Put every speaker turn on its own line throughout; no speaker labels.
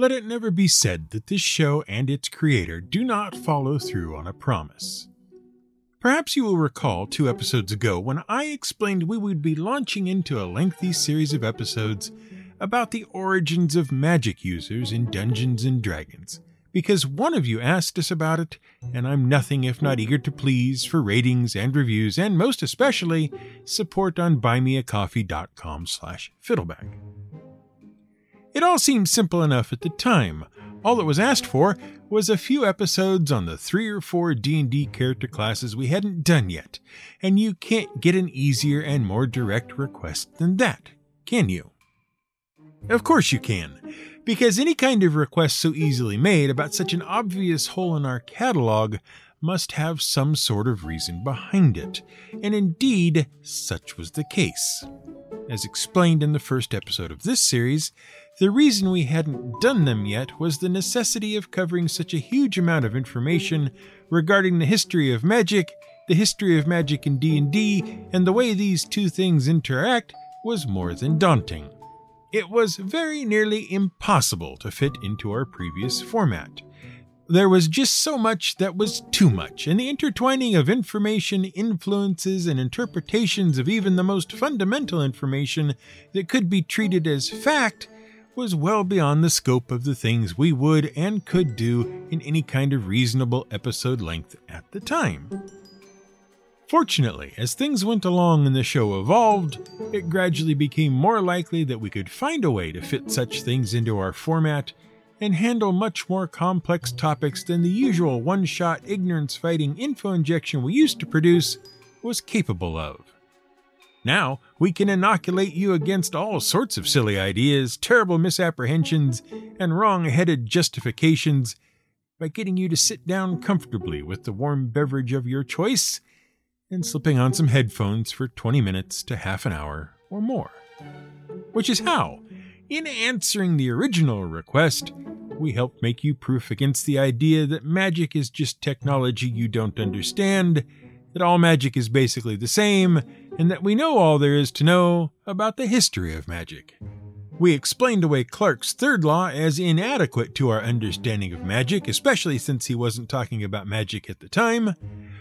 Let it never be said that this show and its creator do not follow through on a promise. Perhaps you will recall two episodes ago when I explained we would be launching into a lengthy series of episodes about the origins of magic users in Dungeons and Dragons, because one of you asked us about it, and I'm nothing if not eager to please for ratings and reviews, and most especially support on buymeacoffee.com slash fiddleback. It all seemed simple enough at the time. All that was asked for was a few episodes on the three or four D&D character classes we hadn't done yet, and you can't get an easier and more direct request than that, can you? Of course you can, because any kind of request so easily made about such an obvious hole in our catalog must have some sort of reason behind it, and indeed, such was the case. As explained in the first episode of this series, the reason we hadn't done them yet was the necessity of covering such a huge amount of information regarding the history of magic, the history of magic in D&D, and the way these two things interact was more than daunting. It was very nearly impossible to fit into our previous format. There was just so much that was too much, and the intertwining of information, influences, and interpretations of even the most fundamental information that could be treated as fact was well beyond the scope of the things we would and could do in any kind of reasonable episode length at the time. Fortunately, as things went along and the show evolved, it gradually became more likely that we could find a way to fit such things into our format and handle much more complex topics than the usual one shot ignorance fighting info injection we used to produce was capable of. Now, we can inoculate you against all sorts of silly ideas, terrible misapprehensions, and wrong headed justifications by getting you to sit down comfortably with the warm beverage of your choice and slipping on some headphones for 20 minutes to half an hour or more. Which is how, in answering the original request, we help make you proof against the idea that magic is just technology you don't understand, that all magic is basically the same, and that we know all there is to know about the history of magic. We explained away Clarke's third law as inadequate to our understanding of magic, especially since he wasn't talking about magic at the time.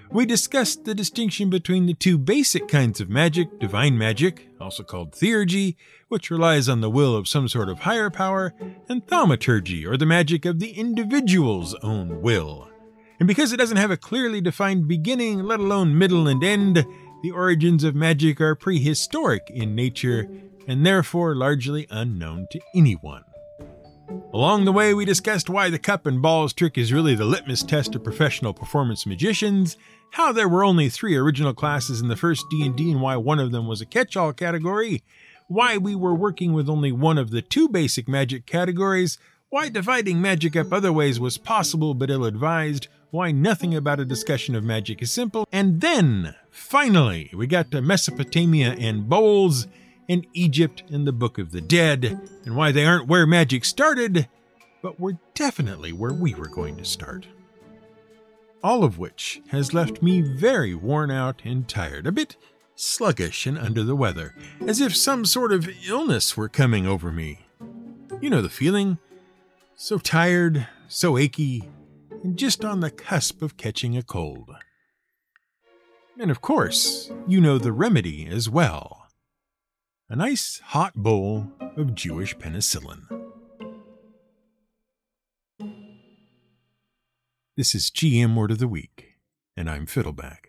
We discussed the distinction between the two basic kinds of magic divine magic, also called theurgy, which relies on the will of some sort of higher power, and thaumaturgy, or the magic of the individual's own will. And because it doesn't have a clearly defined beginning, let alone middle and end, the origins of magic are prehistoric in nature and therefore largely unknown to anyone. Along the way, we discussed why the cup and balls trick is really the litmus test of professional performance magicians, how there were only three original classes in the first D&D and why one of them was a catch-all category, why we were working with only one of the two basic magic categories, why dividing magic up other ways was possible but ill-advised, why nothing about a discussion of magic is simple, and then, finally, we got to Mesopotamia and bowls, and Egypt and the Book of the Dead, and why they aren't where magic started, but were definitely where we were going to start. All of which has left me very worn out and tired, a bit sluggish and under the weather, as if some sort of illness were coming over me. You know the feeling? So tired, so achy, and just on the cusp of catching a cold. And of course, you know the remedy as well a nice hot bowl of Jewish penicillin. This is GM Word of the Week, and I'm Fiddleback.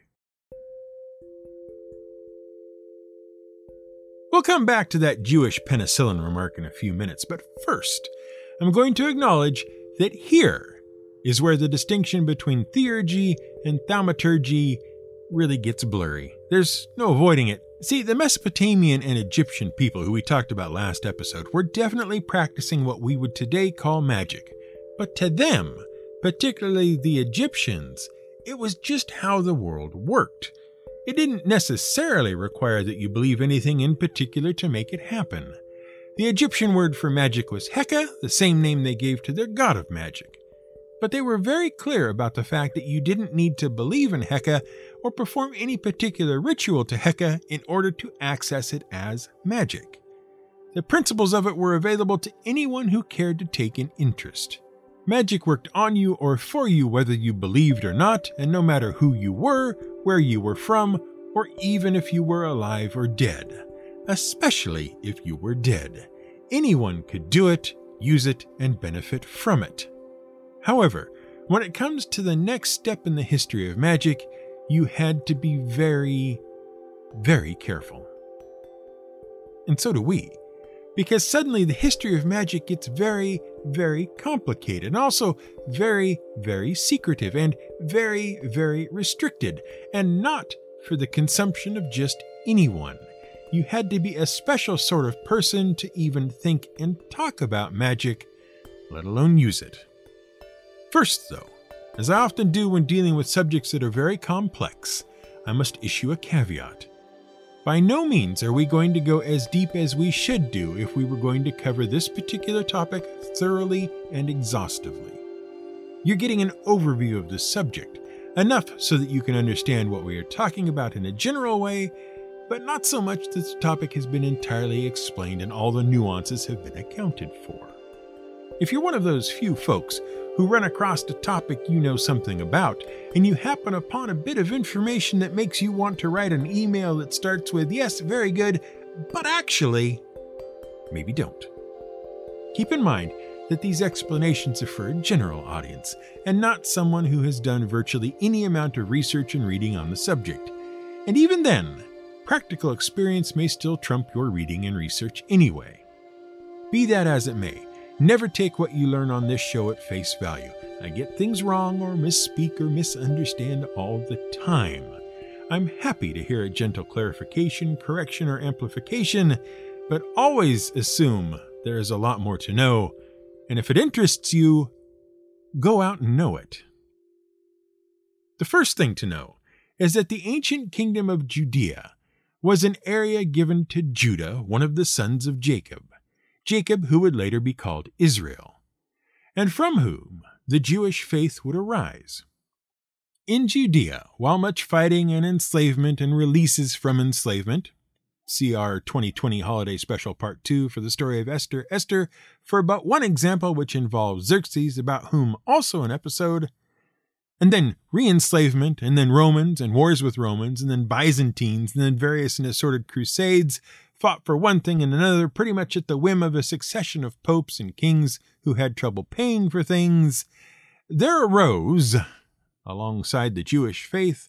We'll come back to that Jewish penicillin remark in a few minutes, but first, I'm going to acknowledge that here is where the distinction between theurgy and thaumaturgy really gets blurry. There's no avoiding it. See, the Mesopotamian and Egyptian people who we talked about last episode were definitely practicing what we would today call magic. But to them, particularly the Egyptians, it was just how the world worked. It didn't necessarily require that you believe anything in particular to make it happen. The Egyptian word for magic was Heka, the same name they gave to their god of magic. But they were very clear about the fact that you didn't need to believe in Heka or perform any particular ritual to Heka in order to access it as magic. The principles of it were available to anyone who cared to take an interest. Magic worked on you or for you whether you believed or not, and no matter who you were, where you were from, or even if you were alive or dead. Especially if you were dead. Anyone could do it, use it, and benefit from it. However, when it comes to the next step in the history of magic, you had to be very, very careful. And so do we because suddenly the history of magic gets very, very complicated and also very, very secretive and very, very restricted, and not for the consumption of just anyone. You had to be a special sort of person to even think and talk about magic, let alone use it. First, though, as I often do when dealing with subjects that are very complex, I must issue a caveat. By no means are we going to go as deep as we should do if we were going to cover this particular topic thoroughly and exhaustively. You're getting an overview of the subject, enough so that you can understand what we are talking about in a general way, but not so much that the topic has been entirely explained and all the nuances have been accounted for. If you're one of those few folks who run across a topic you know something about, and you happen upon a bit of information that makes you want to write an email that starts with, Yes, very good, but actually, maybe don't. Keep in mind that these explanations are for a general audience, and not someone who has done virtually any amount of research and reading on the subject. And even then, practical experience may still trump your reading and research anyway. Be that as it may, Never take what you learn on this show at face value. I get things wrong or misspeak or misunderstand all the time. I'm happy to hear a gentle clarification, correction, or amplification, but always assume there is a lot more to know, and if it interests you, go out and know it. The first thing to know is that the ancient kingdom of Judea was an area given to Judah, one of the sons of Jacob. Jacob, who would later be called Israel, and from whom the Jewish faith would arise. In Judea, while much fighting and enslavement and releases from enslavement, see our 2020 Holiday Special Part 2 for the story of Esther, Esther, for but one example which involves Xerxes, about whom also an episode, and then re enslavement, and then Romans and wars with Romans, and then Byzantines, and then various and assorted crusades, fought for one thing and another pretty much at the whim of a succession of popes and kings who had trouble paying for things, there arose, alongside the Jewish faith,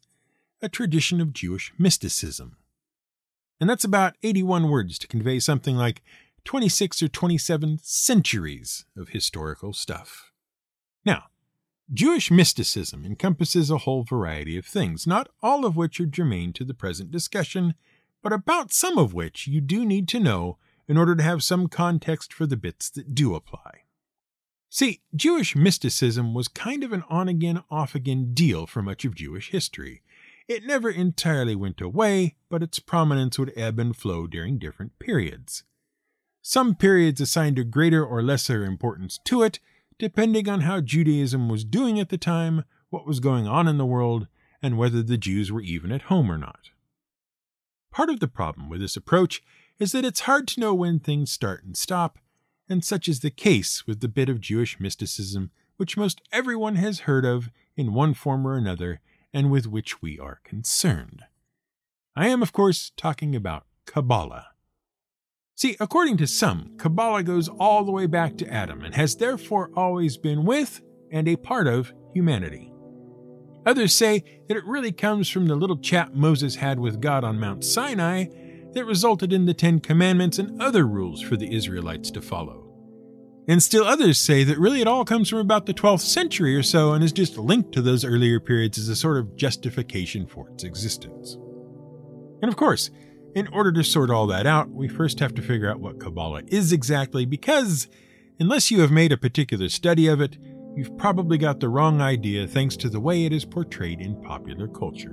a tradition of Jewish mysticism. And that's about 81 words to convey something like 26 or 27 centuries of historical stuff. Now, Jewish mysticism encompasses a whole variety of things, not all of which are germane to the present discussion, but about some of which you do need to know in order to have some context for the bits that do apply. See, Jewish mysticism was kind of an on again, off again deal for much of Jewish history. It never entirely went away, but its prominence would ebb and flow during different periods. Some periods assigned a greater or lesser importance to it, depending on how Judaism was doing at the time, what was going on in the world, and whether the Jews were even at home or not. Part of the problem with this approach is that it's hard to know when things start and stop, and such is the case with the bit of Jewish mysticism which most everyone has heard of in one form or another, and with which we are concerned. I am, of course, talking about Kabbalah. See, according to some, Kabbalah goes all the way back to Adam and has therefore always been with and a part of humanity. Others say that it really comes from the little chat Moses had with God on Mount Sinai that resulted in the Ten Commandments and other rules for the Israelites to follow. And still others say that really it all comes from about the 12th century or so and is just linked to those earlier periods as a sort of justification for its existence. And of course, in order to sort all that out, we first have to figure out what Kabbalah is exactly because, unless you have made a particular study of it, you've probably got the wrong idea thanks to the way it is portrayed in popular culture.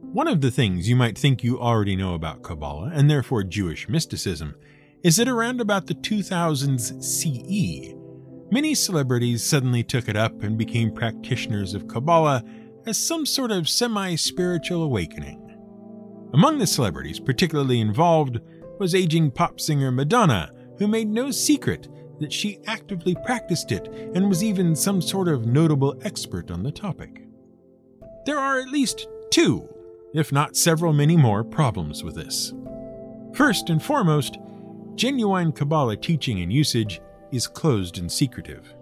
One of the things you might think you already know about Kabbalah, and therefore Jewish mysticism, is that around about the 2000s CE, many celebrities suddenly took it up and became practitioners of Kabbalah as some sort of semi spiritual awakening. Among the celebrities particularly involved was aging pop singer Madonna, who made no secret that she actively practiced it and was even some sort of notable expert on the topic. There are at least two, if not several many more, problems with this. First and foremost, genuine Kabbalah teaching and usage is closed and secretive.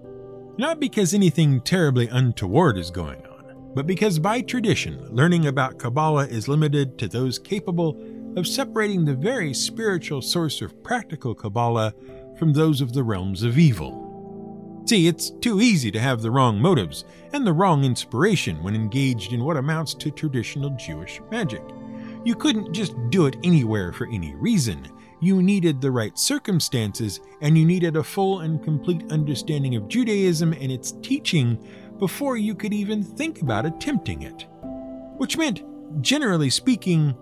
Not because anything terribly untoward is going on, but because by tradition, learning about Kabbalah is limited to those capable of separating the very spiritual source of practical Kabbalah from those of the realms of evil. See, it's too easy to have the wrong motives and the wrong inspiration when engaged in what amounts to traditional Jewish magic. You couldn't just do it anywhere for any reason. You needed the right circumstances, and you needed a full and complete understanding of Judaism and its teaching before you could even think about attempting it. Which meant, generally speaking,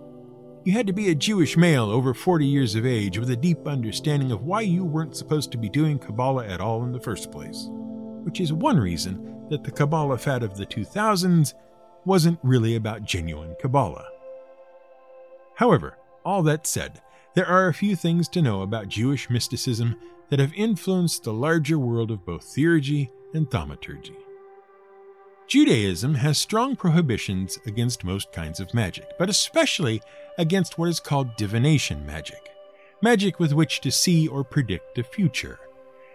you had to be a Jewish male over 40 years of age with a deep understanding of why you weren't supposed to be doing Kabbalah at all in the first place. Which is one reason that the Kabbalah fad of the 2000s wasn't really about genuine Kabbalah. However, all that said, there are a few things to know about Jewish mysticism that have influenced the larger world of both theurgy and thaumaturgy. Judaism has strong prohibitions against most kinds of magic, but especially against what is called divination magic magic with which to see or predict the future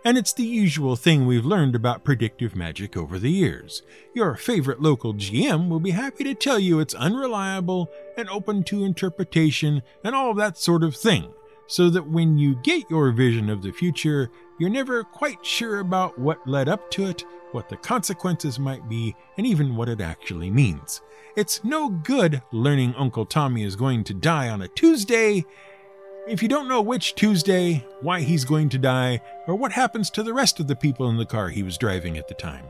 and it's the usual thing we've learned about predictive magic over the years. Your favorite local GM will be happy to tell you it's unreliable and open to interpretation and all that sort of thing, so that when you get your vision of the future, you're never quite sure about what led up to it, what the consequences might be, and even what it actually means. It's no good learning Uncle Tommy is going to die on a Tuesday if you don't know which Tuesday, why he's going to die, or what happens to the rest of the people in the car he was driving at the time.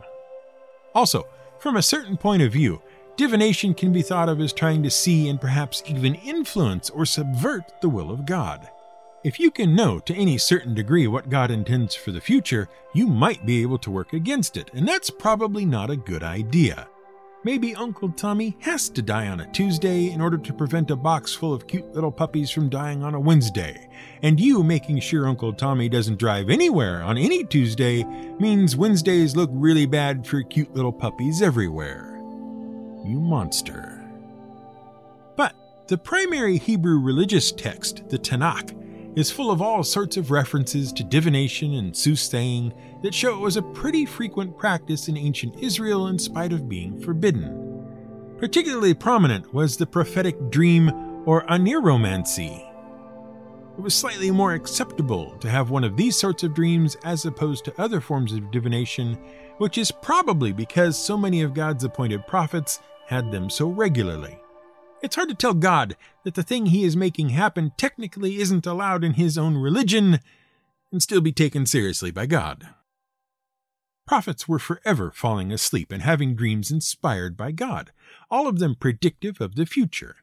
Also, from a certain point of view, divination can be thought of as trying to see and perhaps even influence or subvert the will of God. If you can know to any certain degree what God intends for the future, you might be able to work against it, and that's probably not a good idea. Maybe Uncle Tommy has to die on a Tuesday in order to prevent a box full of cute little puppies from dying on a Wednesday. And you making sure Uncle Tommy doesn't drive anywhere on any Tuesday means Wednesdays look really bad for cute little puppies everywhere. You monster. But the primary Hebrew religious text, the Tanakh, is full of all sorts of references to divination and soothsaying that show it was a pretty frequent practice in ancient Israel in spite of being forbidden. Particularly prominent was the prophetic dream or oneiromancy. It was slightly more acceptable to have one of these sorts of dreams as opposed to other forms of divination, which is probably because so many of God's appointed prophets had them so regularly. It's hard to tell God that the thing he is making happen technically isn't allowed in his own religion and still be taken seriously by God. Prophets were forever falling asleep and having dreams inspired by God, all of them predictive of the future.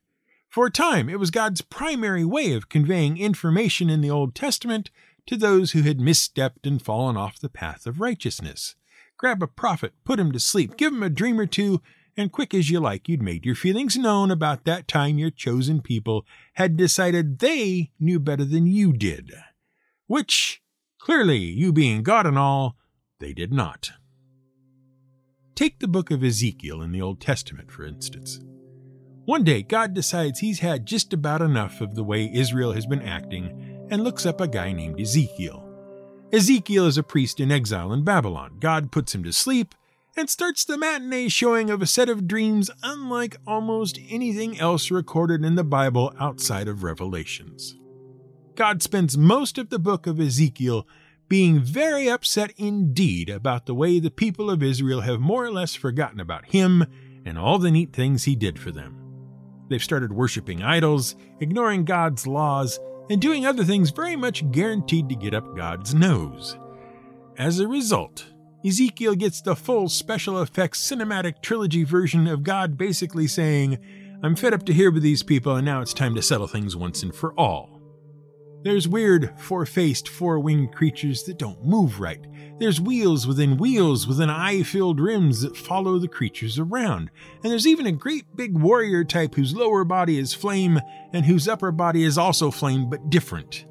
For a time, it was God's primary way of conveying information in the Old Testament to those who had misstepped and fallen off the path of righteousness. Grab a prophet, put him to sleep, give him a dream or two, and quick as you like, you'd made your feelings known about that time your chosen people had decided they knew better than you did. Which, clearly, you being God and all, they did not. Take the book of Ezekiel in the Old Testament, for instance. One day, God decides he's had just about enough of the way Israel has been acting and looks up a guy named Ezekiel. Ezekiel is a priest in exile in Babylon. God puts him to sleep and starts the matinee showing of a set of dreams unlike almost anything else recorded in the Bible outside of Revelations. God spends most of the book of Ezekiel being very upset indeed about the way the people of Israel have more or less forgotten about him and all the neat things he did for them. They've started worshiping idols, ignoring God's laws, and doing other things very much guaranteed to get up God's nose. As a result, Ezekiel gets the full special effects cinematic trilogy version of God basically saying, I'm fed up to here with these people, and now it's time to settle things once and for all. There's weird, four faced, four winged creatures that don't move right. There's wheels within wheels within eye filled rims that follow the creatures around. And there's even a great big warrior type whose lower body is flame and whose upper body is also flame but different.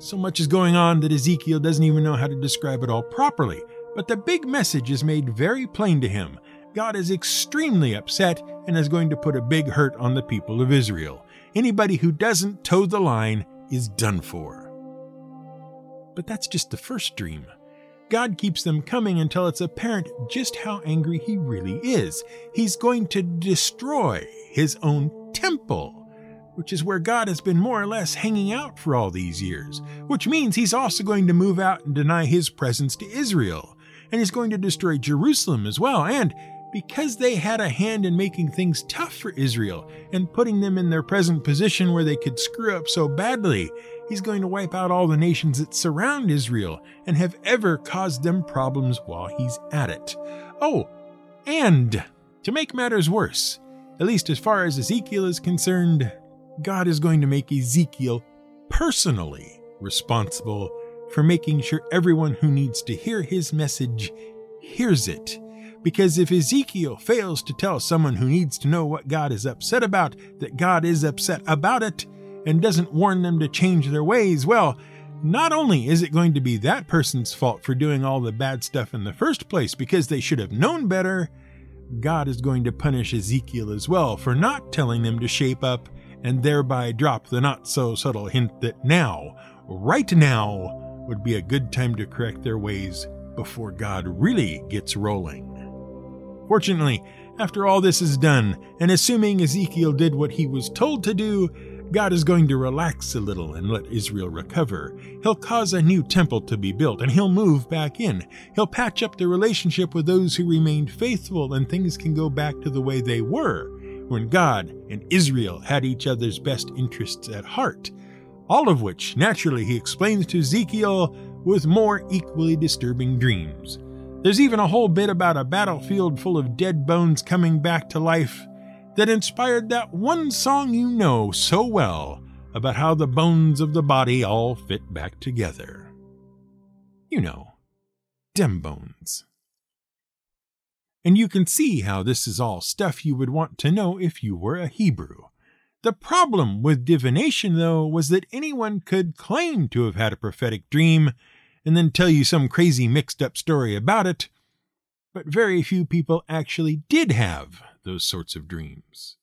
So much is going on that Ezekiel doesn't even know how to describe it all properly. But the big message is made very plain to him. God is extremely upset and is going to put a big hurt on the people of Israel. Anybody who doesn't toe the line is done for. But that's just the first dream. God keeps them coming until it's apparent just how angry he really is. He's going to destroy his own temple, which is where God has been more or less hanging out for all these years, which means he's also going to move out and deny his presence to Israel. And he's going to destroy Jerusalem as well, and because they had a hand in making things tough for Israel and putting them in their present position where they could screw up so badly, he's going to wipe out all the nations that surround Israel and have ever caused them problems while he's at it. Oh, and to make matters worse, at least as far as Ezekiel is concerned, God is going to make Ezekiel personally responsible for making sure everyone who needs to hear his message hears it. Because if Ezekiel fails to tell someone who needs to know what God is upset about that God is upset about it, and doesn't warn them to change their ways, well, not only is it going to be that person's fault for doing all the bad stuff in the first place because they should have known better, God is going to punish Ezekiel as well for not telling them to shape up and thereby drop the not so subtle hint that now, right now, would be a good time to correct their ways before God really gets rolling. Fortunately, after all this is done, and assuming Ezekiel did what he was told to do, God is going to relax a little and let Israel recover. He'll cause a new temple to be built and he'll move back in. He'll patch up the relationship with those who remained faithful and things can go back to the way they were when God and Israel had each other's best interests at heart. All of which, naturally, he explains to Ezekiel with more equally disturbing dreams. There's even a whole bit about a battlefield full of dead bones coming back to life that inspired that one song you know so well about how the bones of the body all fit back together. You know, dem bones. And you can see how this is all stuff you would want to know if you were a Hebrew. The problem with divination, though, was that anyone could claim to have had a prophetic dream and then tell you some crazy mixed up story about it, but very few people actually did have those sorts of dreams.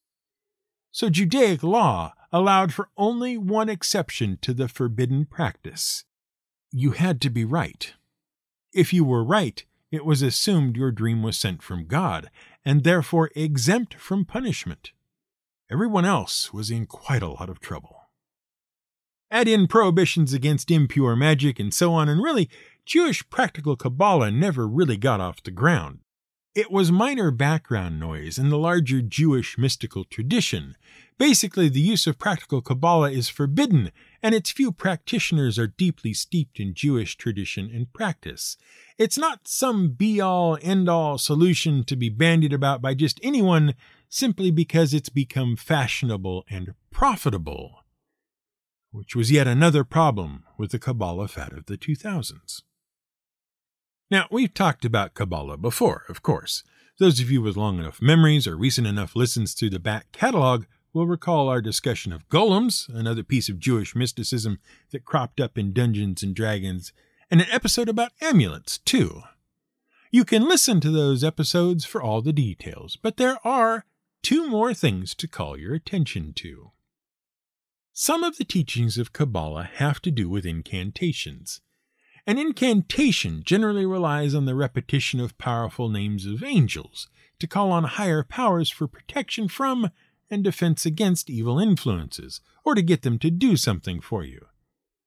So Judaic law allowed for only one exception to the forbidden practice. You had to be right. If you were right, it was assumed your dream was sent from God, and therefore exempt from punishment. Everyone else was in quite a lot of trouble add in prohibitions against impure magic and so on, and really, Jewish practical Kabbalah never really got off the ground. It was minor background noise in the larger Jewish mystical tradition. Basically, the use of practical Kabbalah is forbidden, and its few practitioners are deeply steeped in Jewish tradition and practice. It's not some be all, end all solution to be bandied about by just anyone simply because it's become fashionable and profitable which was yet another problem with the Kabbalah fad of the 2000s. Now, we've talked about Kabbalah before, of course. Those of you with long enough memories or recent enough listens to the back catalog will recall our discussion of golems, another piece of Jewish mysticism that cropped up in Dungeons and Dragons, and an episode about amulets, too. You can listen to those episodes for all the details, but there are two more things to call your attention to. Some of the teachings of Kabbalah have to do with incantations. An incantation generally relies on the repetition of powerful names of angels to call on higher powers for protection from and defense against evil influences, or to get them to do something for you.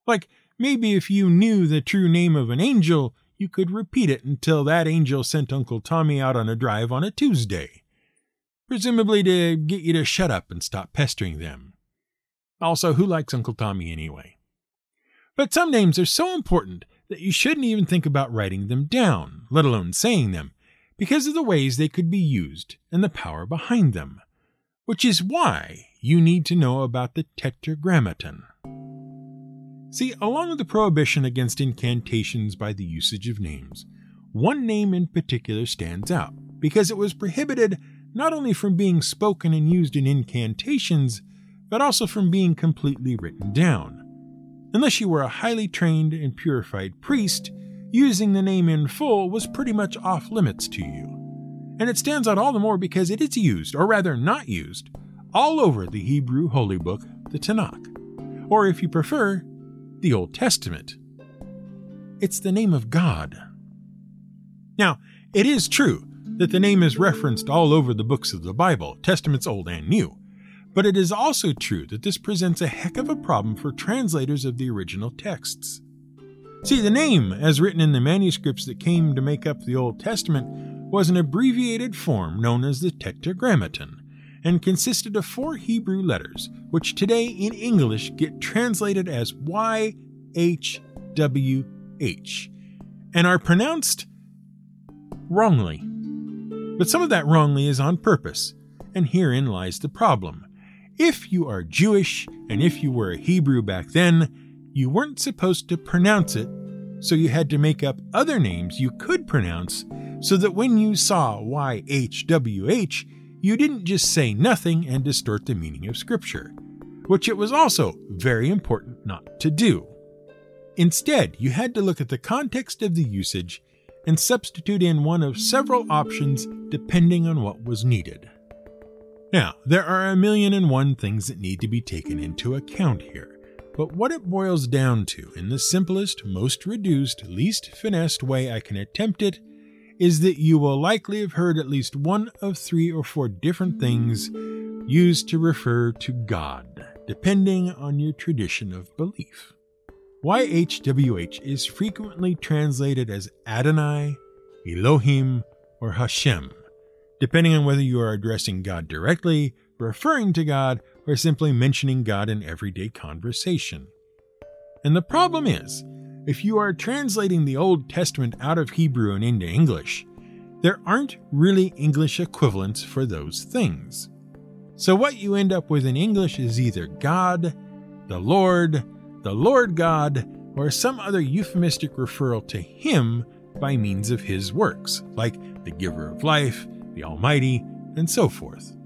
Like maybe if you knew the true name of an angel, you could repeat it until that angel sent Uncle Tommy out on a drive on a Tuesday. Presumably to get you to shut up and stop pestering them. Also, who likes Uncle Tommy anyway? But some names are so important that you shouldn't even think about writing them down, let alone saying them, because of the ways they could be used and the power behind them. Which is why you need to know about the Tetragrammaton. See, along with the prohibition against incantations by the usage of names, one name in particular stands out because it was prohibited not only from being spoken and used in incantations, but also from being completely written down. Unless you were a highly trained and purified priest, using the name in full was pretty much off limits to you. And it stands out all the more because it is used, or rather not used, all over the Hebrew holy book, the Tanakh, or if you prefer, the Old Testament. It's the name of God. Now, it is true that the name is referenced all over the books of the Bible, Testaments Old and New, but it is also true that this presents a heck of a problem for translators of the original texts. See, the name, as written in the manuscripts that came to make up the Old Testament, was an abbreviated form known as the Tetragrammaton and consisted of four Hebrew letters, which today in English get translated as YHWH and are pronounced wrongly. But some of that wrongly is on purpose, and herein lies the problem. If you are Jewish, and if you were a Hebrew back then, you weren't supposed to pronounce it, so you had to make up other names you could pronounce so that when you saw YHWH, you didn't just say nothing and distort the meaning of Scripture, which it was also very important not to do. Instead, you had to look at the context of the usage and substitute in one of several options depending on what was needed. Now, there are a million and one things that need to be taken into account here, but what it boils down to, in the simplest, most reduced, least finessed way I can attempt it, is that you will likely have heard at least one of three or four different things used to refer to God, depending on your tradition of belief. YHWH is frequently translated as Adonai, Elohim, or Hashem, depending on whether you are addressing God directly, referring to God, or simply mentioning God in everyday conversation. And the problem is, if you are translating the Old Testament out of Hebrew and into English, there aren't really English equivalents for those things. So what you end up with in English is either God, the Lord, the Lord God, or some other euphemistic referral to Him by means of His works, like the Giver of Life, the Almighty, and so forth.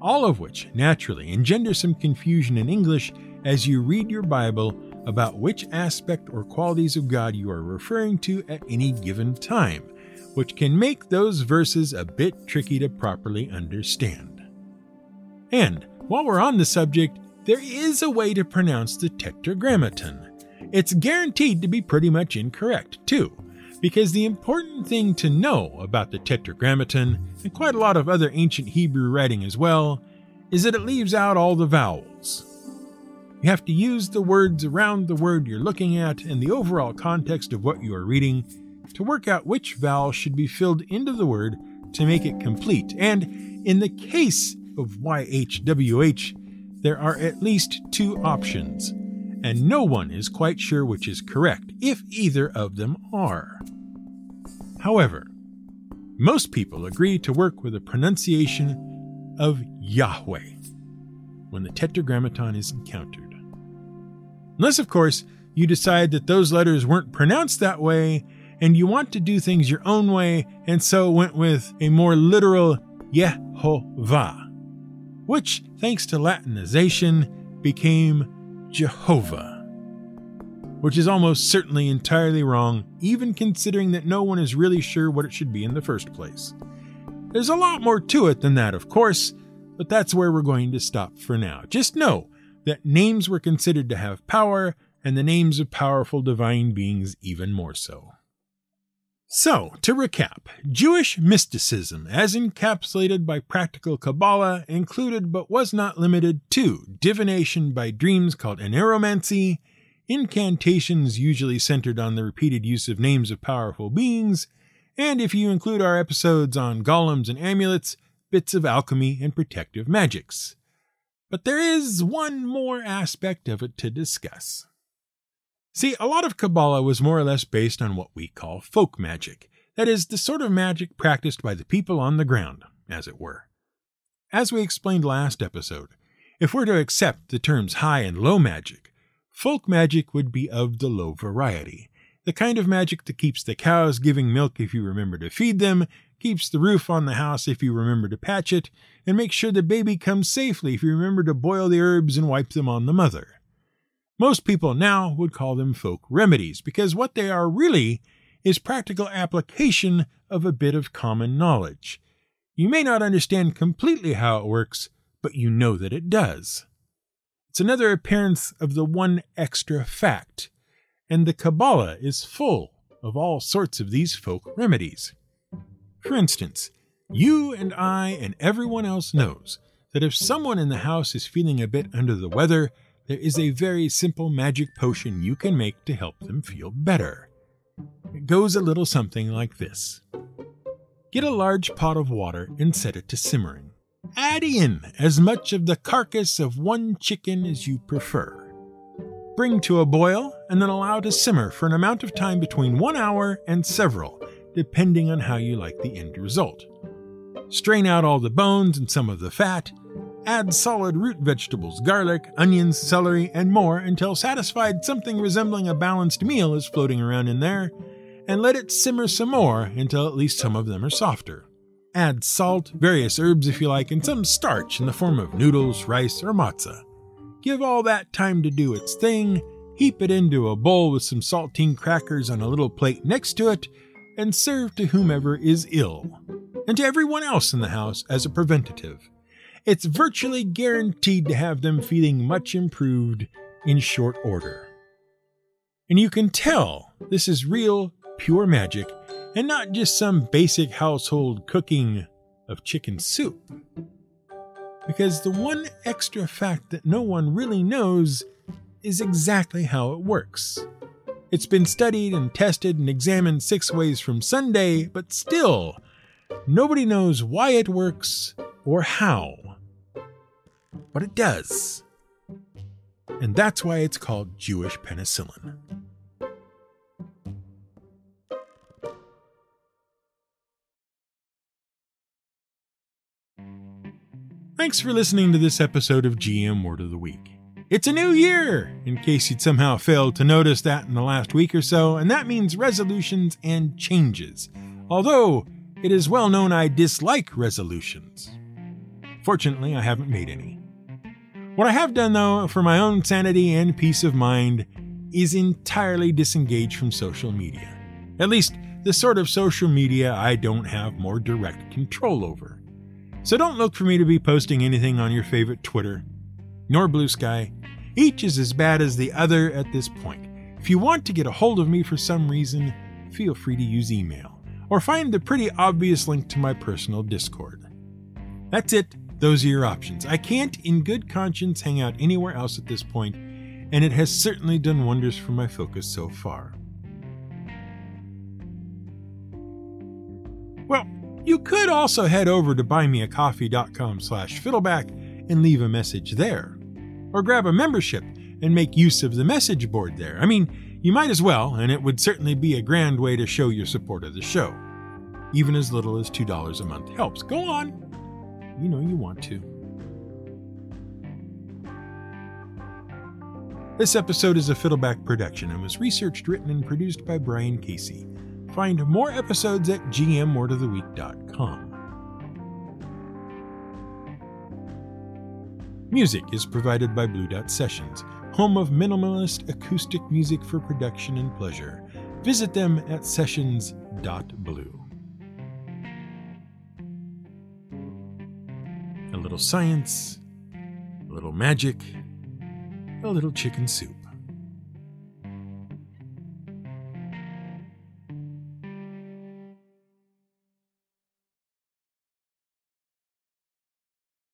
All of which naturally engender some confusion in English as you read your Bible about which aspect or qualities of God you are referring to at any given time, which can make those verses a bit tricky to properly understand. And while we're on the subject, there is a way to pronounce the Tetragrammaton. It's guaranteed to be pretty much incorrect, too, because the important thing to know about the Tetragrammaton, and quite a lot of other ancient Hebrew writing as well, is that it leaves out all the vowels. You have to use the words around the word you're looking at and the overall context of what you are reading to work out which vowel should be filled into the word to make it complete. And in the case of YHWH, there are at least two options, and no one is quite sure which is correct, if either of them are. However, most people agree to work with a pronunciation of Yahweh when the Tetragrammaton is encountered. Unless, of course, you decide that those letters weren't pronounced that way and you want to do things your own way and so went with a more literal Yehovah, which, thanks to Latinization, became Jehovah, which is almost certainly entirely wrong, even considering that no one is really sure what it should be in the first place. There's a lot more to it than that, of course, but that's where we're going to stop for now. Just know that names were considered to have power, and the names of powerful divine beings even more so. So, to recap, Jewish mysticism, as encapsulated by practical Kabbalah, included but was not limited to divination by dreams called oneiromancy, incantations usually centered on the repeated use of names of powerful beings, and if you include our episodes on golems and amulets, bits of alchemy and protective magics. But there is one more aspect of it to discuss. See, a lot of Kabbalah was more or less based on what we call folk magic, that is, the sort of magic practiced by the people on the ground, as it were. As we explained last episode, if we're to accept the terms high and low magic, folk magic would be of the low variety. The kind of magic that keeps the cows giving milk if you remember to feed them, keeps the roof on the house if you remember to patch it, and makes sure the baby comes safely if you remember to boil the herbs and wipe them on the mother. Most people now would call them folk remedies because what they are really is practical application of a bit of common knowledge. You may not understand completely how it works, but you know that it does. It's another appearance of the one extra fact, and the Kabbalah is full of all sorts of these folk remedies. For instance, you and I and everyone else knows that if someone in the house is feeling a bit under the weather, there is a very simple magic potion you can make to help them feel better. It goes a little something like this Get a large pot of water and set it to simmering. Add in as much of the carcass of one chicken as you prefer. Bring to a boil and then allow to simmer for an amount of time between one hour and several, depending on how you like the end result. Strain out all the bones and some of the fat, Add solid root vegetables, garlic, onions, celery, and more until satisfied something resembling a balanced meal is floating around in there, and let it simmer some more until at least some of them are softer. Add salt, various herbs if you like, and some starch in the form of noodles, rice, or matzah. Give all that time to do its thing, heap it into a bowl with some saltine crackers on a little plate next to it, and serve to whomever is ill, and to everyone else in the house as a preventative it's virtually guaranteed to have them feeling much improved in short order. And you can tell this is real, pure magic, and not just some basic household cooking of chicken soup. Because the one extra fact that no one really knows is exactly how it works. It's been studied and tested and examined six ways from Sunday, but still, nobody knows why it works or how but it does. And that's why it's called Jewish penicillin. Thanks for listening to this episode of GM Word of the Week. It's a new year, in case you'd somehow failed to notice that in the last week or so, and that means resolutions and changes. Although, it is well known I dislike resolutions. Fortunately, I haven't made any. What I have done, though, for my own sanity and peace of mind, is entirely disengage from social media. At least, the sort of social media I don't have more direct control over. So don't look for me to be posting anything on your favorite Twitter, nor Blue Sky. Each is as bad as the other at this point. If you want to get a hold of me for some reason, feel free to use email, or find the pretty obvious link to my personal Discord. That's it those are your options. I can't, in good conscience, hang out anywhere else at this point, and it has certainly done wonders for my focus so far. Well, you could also head over to buymeacoffee.com slash fiddleback and leave a message there. Or grab a membership and make use of the message board there. I mean, you might as well, and it would certainly be a grand way to show your support of the show. Even as little as $2 a month helps. Go on, you know you want to. This episode is a Fiddleback production and was researched, written, and produced by Brian Casey. Find more episodes at gmwordoftheweek.com. Music is provided by Blue Dot Sessions, home of minimalist acoustic music for production and pleasure. Visit them at sessions.blue. a little science, a little magic, a little chicken soup.